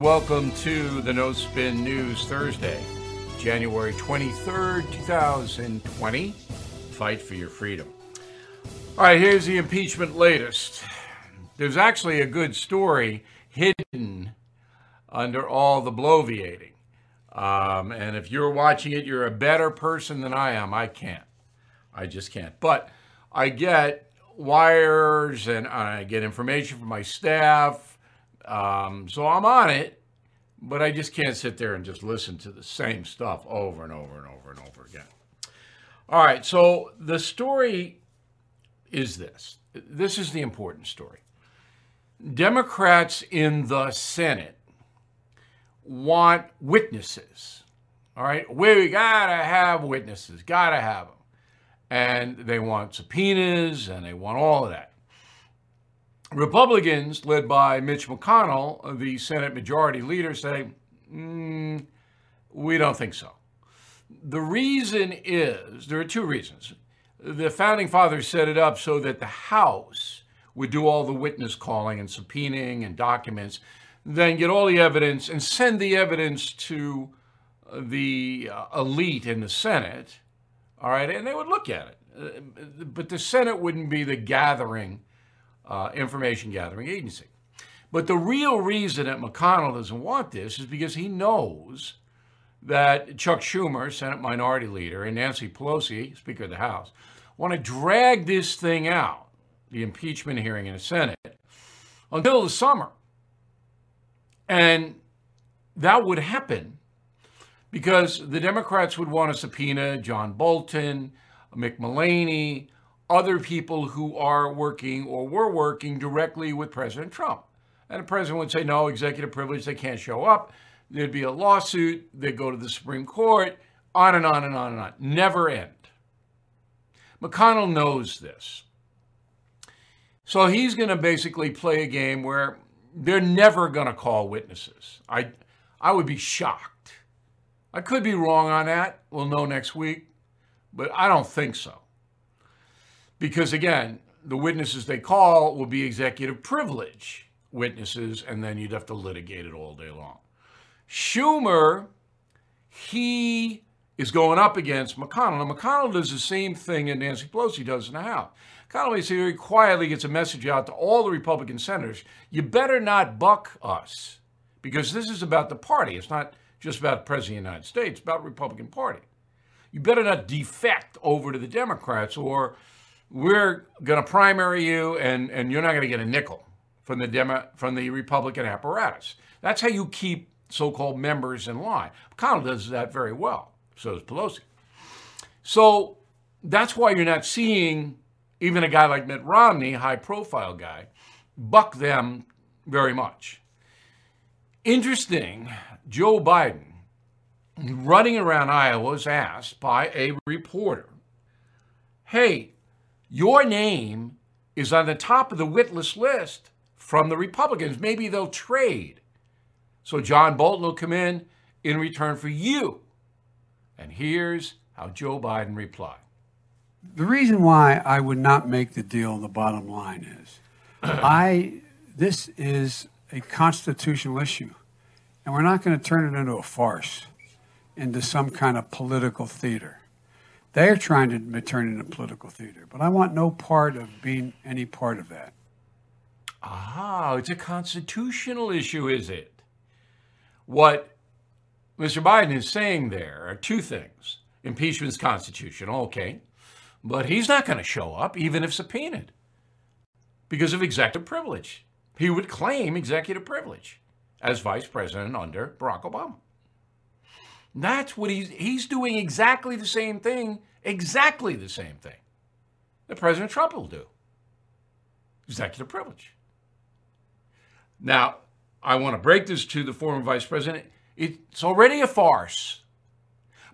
Welcome to the No Spin News Thursday, January 23rd, 2020. Fight for your freedom. All right, here's the impeachment latest. There's actually a good story hidden under all the bloviating. Um, and if you're watching it, you're a better person than I am. I can't. I just can't. But I get wires and I get information from my staff um, so I'm on it, but I just can't sit there and just listen to the same stuff over and over and over and over again. All right, so the story is this. This is the important story. Democrats in the Senate want witnesses. All right, we gotta have witnesses, gotta have them. And they want subpoenas and they want all of that. Republicans, led by Mitch McConnell, the Senate Majority Leader, say, mm, we don't think so. The reason is there are two reasons. The founding fathers set it up so that the House would do all the witness calling and subpoenaing and documents, then get all the evidence and send the evidence to the uh, elite in the Senate, all right, and they would look at it. Uh, but the Senate wouldn't be the gathering uh, information gathering agency. But the real reason that McConnell doesn't want this is because he knows that Chuck Schumer, Senate Minority Leader, and Nancy Pelosi, Speaker of the House, want to drag this thing out, the impeachment hearing in the Senate, until the summer. And that would happen because the Democrats would want to subpoena John Bolton, Mick other people who are working or were working directly with President Trump. And the president would say, no, executive privilege, they can't show up. There'd be a lawsuit, they'd go to the Supreme Court, on and on and on and on. Never end. McConnell knows this. So he's going to basically play a game where they're never going to call witnesses. I, I would be shocked. I could be wrong on that. We'll know next week, but I don't think so. Because again, the witnesses they call will be executive privilege witnesses, and then you'd have to litigate it all day long. Schumer, he is going up against McConnell. And McConnell does the same thing that Nancy Pelosi does in the House. McConnell very quietly gets a message out to all the Republican senators you better not buck us, because this is about the party. It's not just about the President of the United States, it's about the Republican Party. You better not defect over to the Democrats or we're going to primary you and, and you're not going to get a nickel from the Demo, from the Republican apparatus. That's how you keep so-called members in line. McConnell does that very well. So does Pelosi. So that's why you're not seeing even a guy like Mitt Romney, high-profile guy, buck them very much. Interesting, Joe Biden, running around Iowa, was asked by a reporter, hey, your name is on the top of the witless list from the Republicans. Maybe they'll trade. So John Bolton will come in in return for you. And here's how Joe Biden replied. The reason why I would not make the deal, the bottom line is, I this is a constitutional issue, and we're not going to turn it into a farce, into some kind of political theater. They're trying to turn into political theater, but I want no part of being any part of that. Ah, it's a constitutional issue, is it? What Mr. Biden is saying there are two things. Impeachment's constitutional, okay, but he's not going to show up even if subpoenaed because of executive privilege. He would claim executive privilege as vice president under Barack Obama. That's what he's he's doing exactly the same thing, exactly the same thing that President Trump will do. Executive privilege. Now, I want to break this to the former vice president. It's already a farce.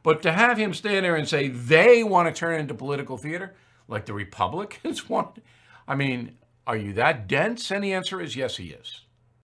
But to have him stand there and say they want to turn it into political theater, like the Republicans want, I mean, are you that dense? And the answer is yes, he is.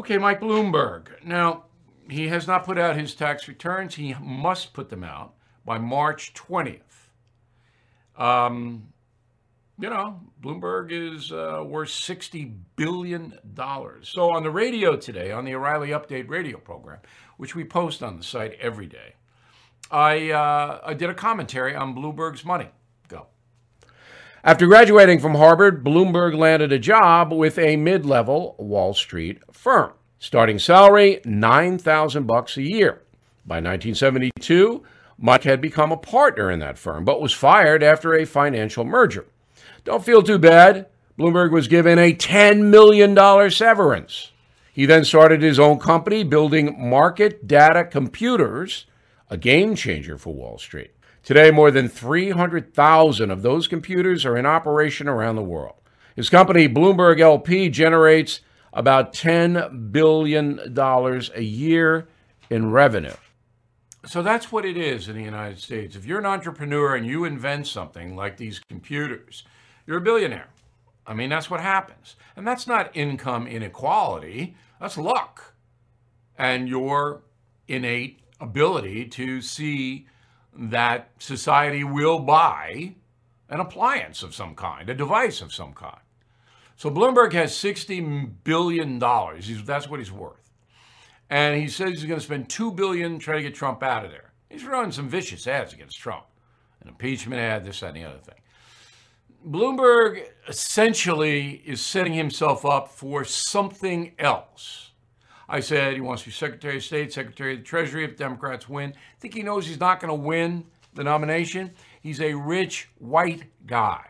Okay, Mike Bloomberg. Now, he has not put out his tax returns. He must put them out by March 20th. Um, you know, Bloomberg is uh, worth $60 billion. So on the radio today, on the O'Reilly Update radio program, which we post on the site every day, I, uh, I did a commentary on Bloomberg's money. After graduating from Harvard, Bloomberg landed a job with a mid-level Wall Street firm. Starting salary, 9000 bucks a year. By 1972, Mike had become a partner in that firm, but was fired after a financial merger. Don't feel too bad. Bloomberg was given a $10 million severance. He then started his own company building market data computers, a game changer for Wall Street. Today, more than 300,000 of those computers are in operation around the world. His company, Bloomberg LP, generates about $10 billion a year in revenue. So that's what it is in the United States. If you're an entrepreneur and you invent something like these computers, you're a billionaire. I mean, that's what happens. And that's not income inequality, that's luck. And your innate ability to see that society will buy an appliance of some kind, a device of some kind. So Bloomberg has $60 billion. That's what he's worth. And he says he's going to spend 2 billion trying to get Trump out of there. He's running some vicious ads against Trump. An impeachment ad, this, that, and the other thing. Bloomberg essentially is setting himself up for something else. I said he wants to be Secretary of State, Secretary of the Treasury if Democrats win. I think he knows he's not going to win the nomination. He's a rich white guy.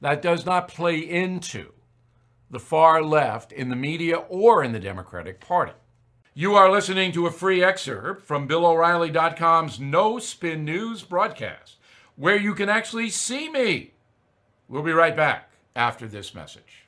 That does not play into the far left in the media or in the Democratic Party. You are listening to a free excerpt from BillO'Reilly.com's No Spin News broadcast, where you can actually see me. We'll be right back after this message.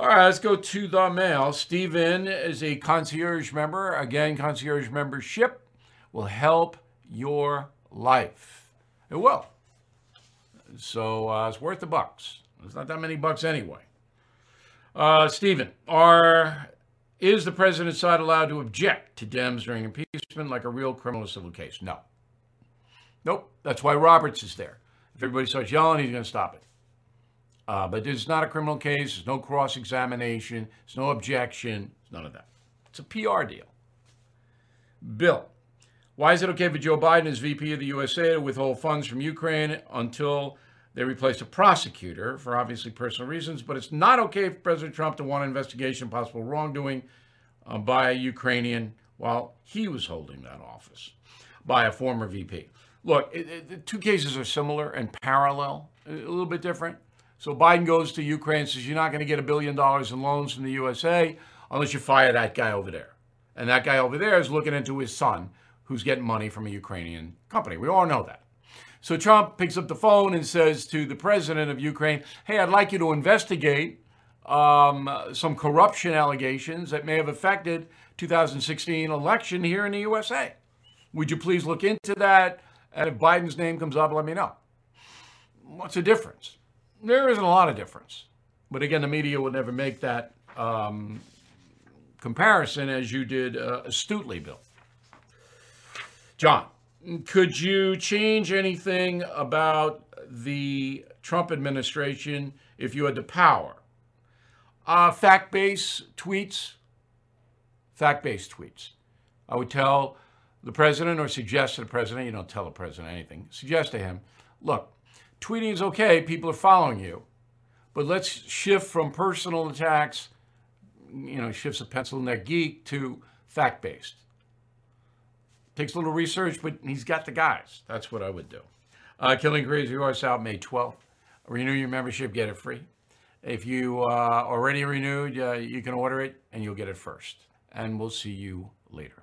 All right, let's go to the mail. Stephen is a concierge member. Again, concierge membership will help your life. It will. So uh, it's worth the bucks. It's not that many bucks anyway. Uh, Stephen, are is the president's side allowed to object to Dems during impeachment like a real criminal civil case? No. Nope. That's why Roberts is there. If everybody starts yelling, he's going to stop it. Uh, but it's not a criminal case. There's no cross examination. There's no objection. None of that. It's a PR deal. Bill, why is it okay for Joe Biden as VP of the USA to withhold funds from Ukraine until they replace a prosecutor for obviously personal reasons? But it's not okay for President Trump to want an investigation of possible wrongdoing uh, by a Ukrainian while he was holding that office by a former VP. Look, it, it, the two cases are similar and parallel, a little bit different. So Biden goes to Ukraine and says, You're not going to get a billion dollars in loans from the USA unless you fire that guy over there. And that guy over there is looking into his son, who's getting money from a Ukrainian company. We all know that. So Trump picks up the phone and says to the president of Ukraine, Hey, I'd like you to investigate um, some corruption allegations that may have affected 2016 election here in the USA. Would you please look into that? And if Biden's name comes up, let me know. What's the difference? There isn't a lot of difference. But again, the media will never make that um, comparison as you did uh, astutely, Bill. John, could you change anything about the Trump administration if you had the power? Uh, fact based tweets. Fact based tweets. I would tell the president or suggest to the president, you don't tell the president anything, suggest to him, look, tweeting is okay, people are following you, but let's shift from personal attacks, you know, shifts a pencil neck geek to fact based. Takes a little research, but he's got the guys. That's what I would do. Uh, Killing Crazy Horse out May 12th. Renew your membership, get it free. If you uh, already renewed, uh, you can order it and you'll get it first. And we'll see you later.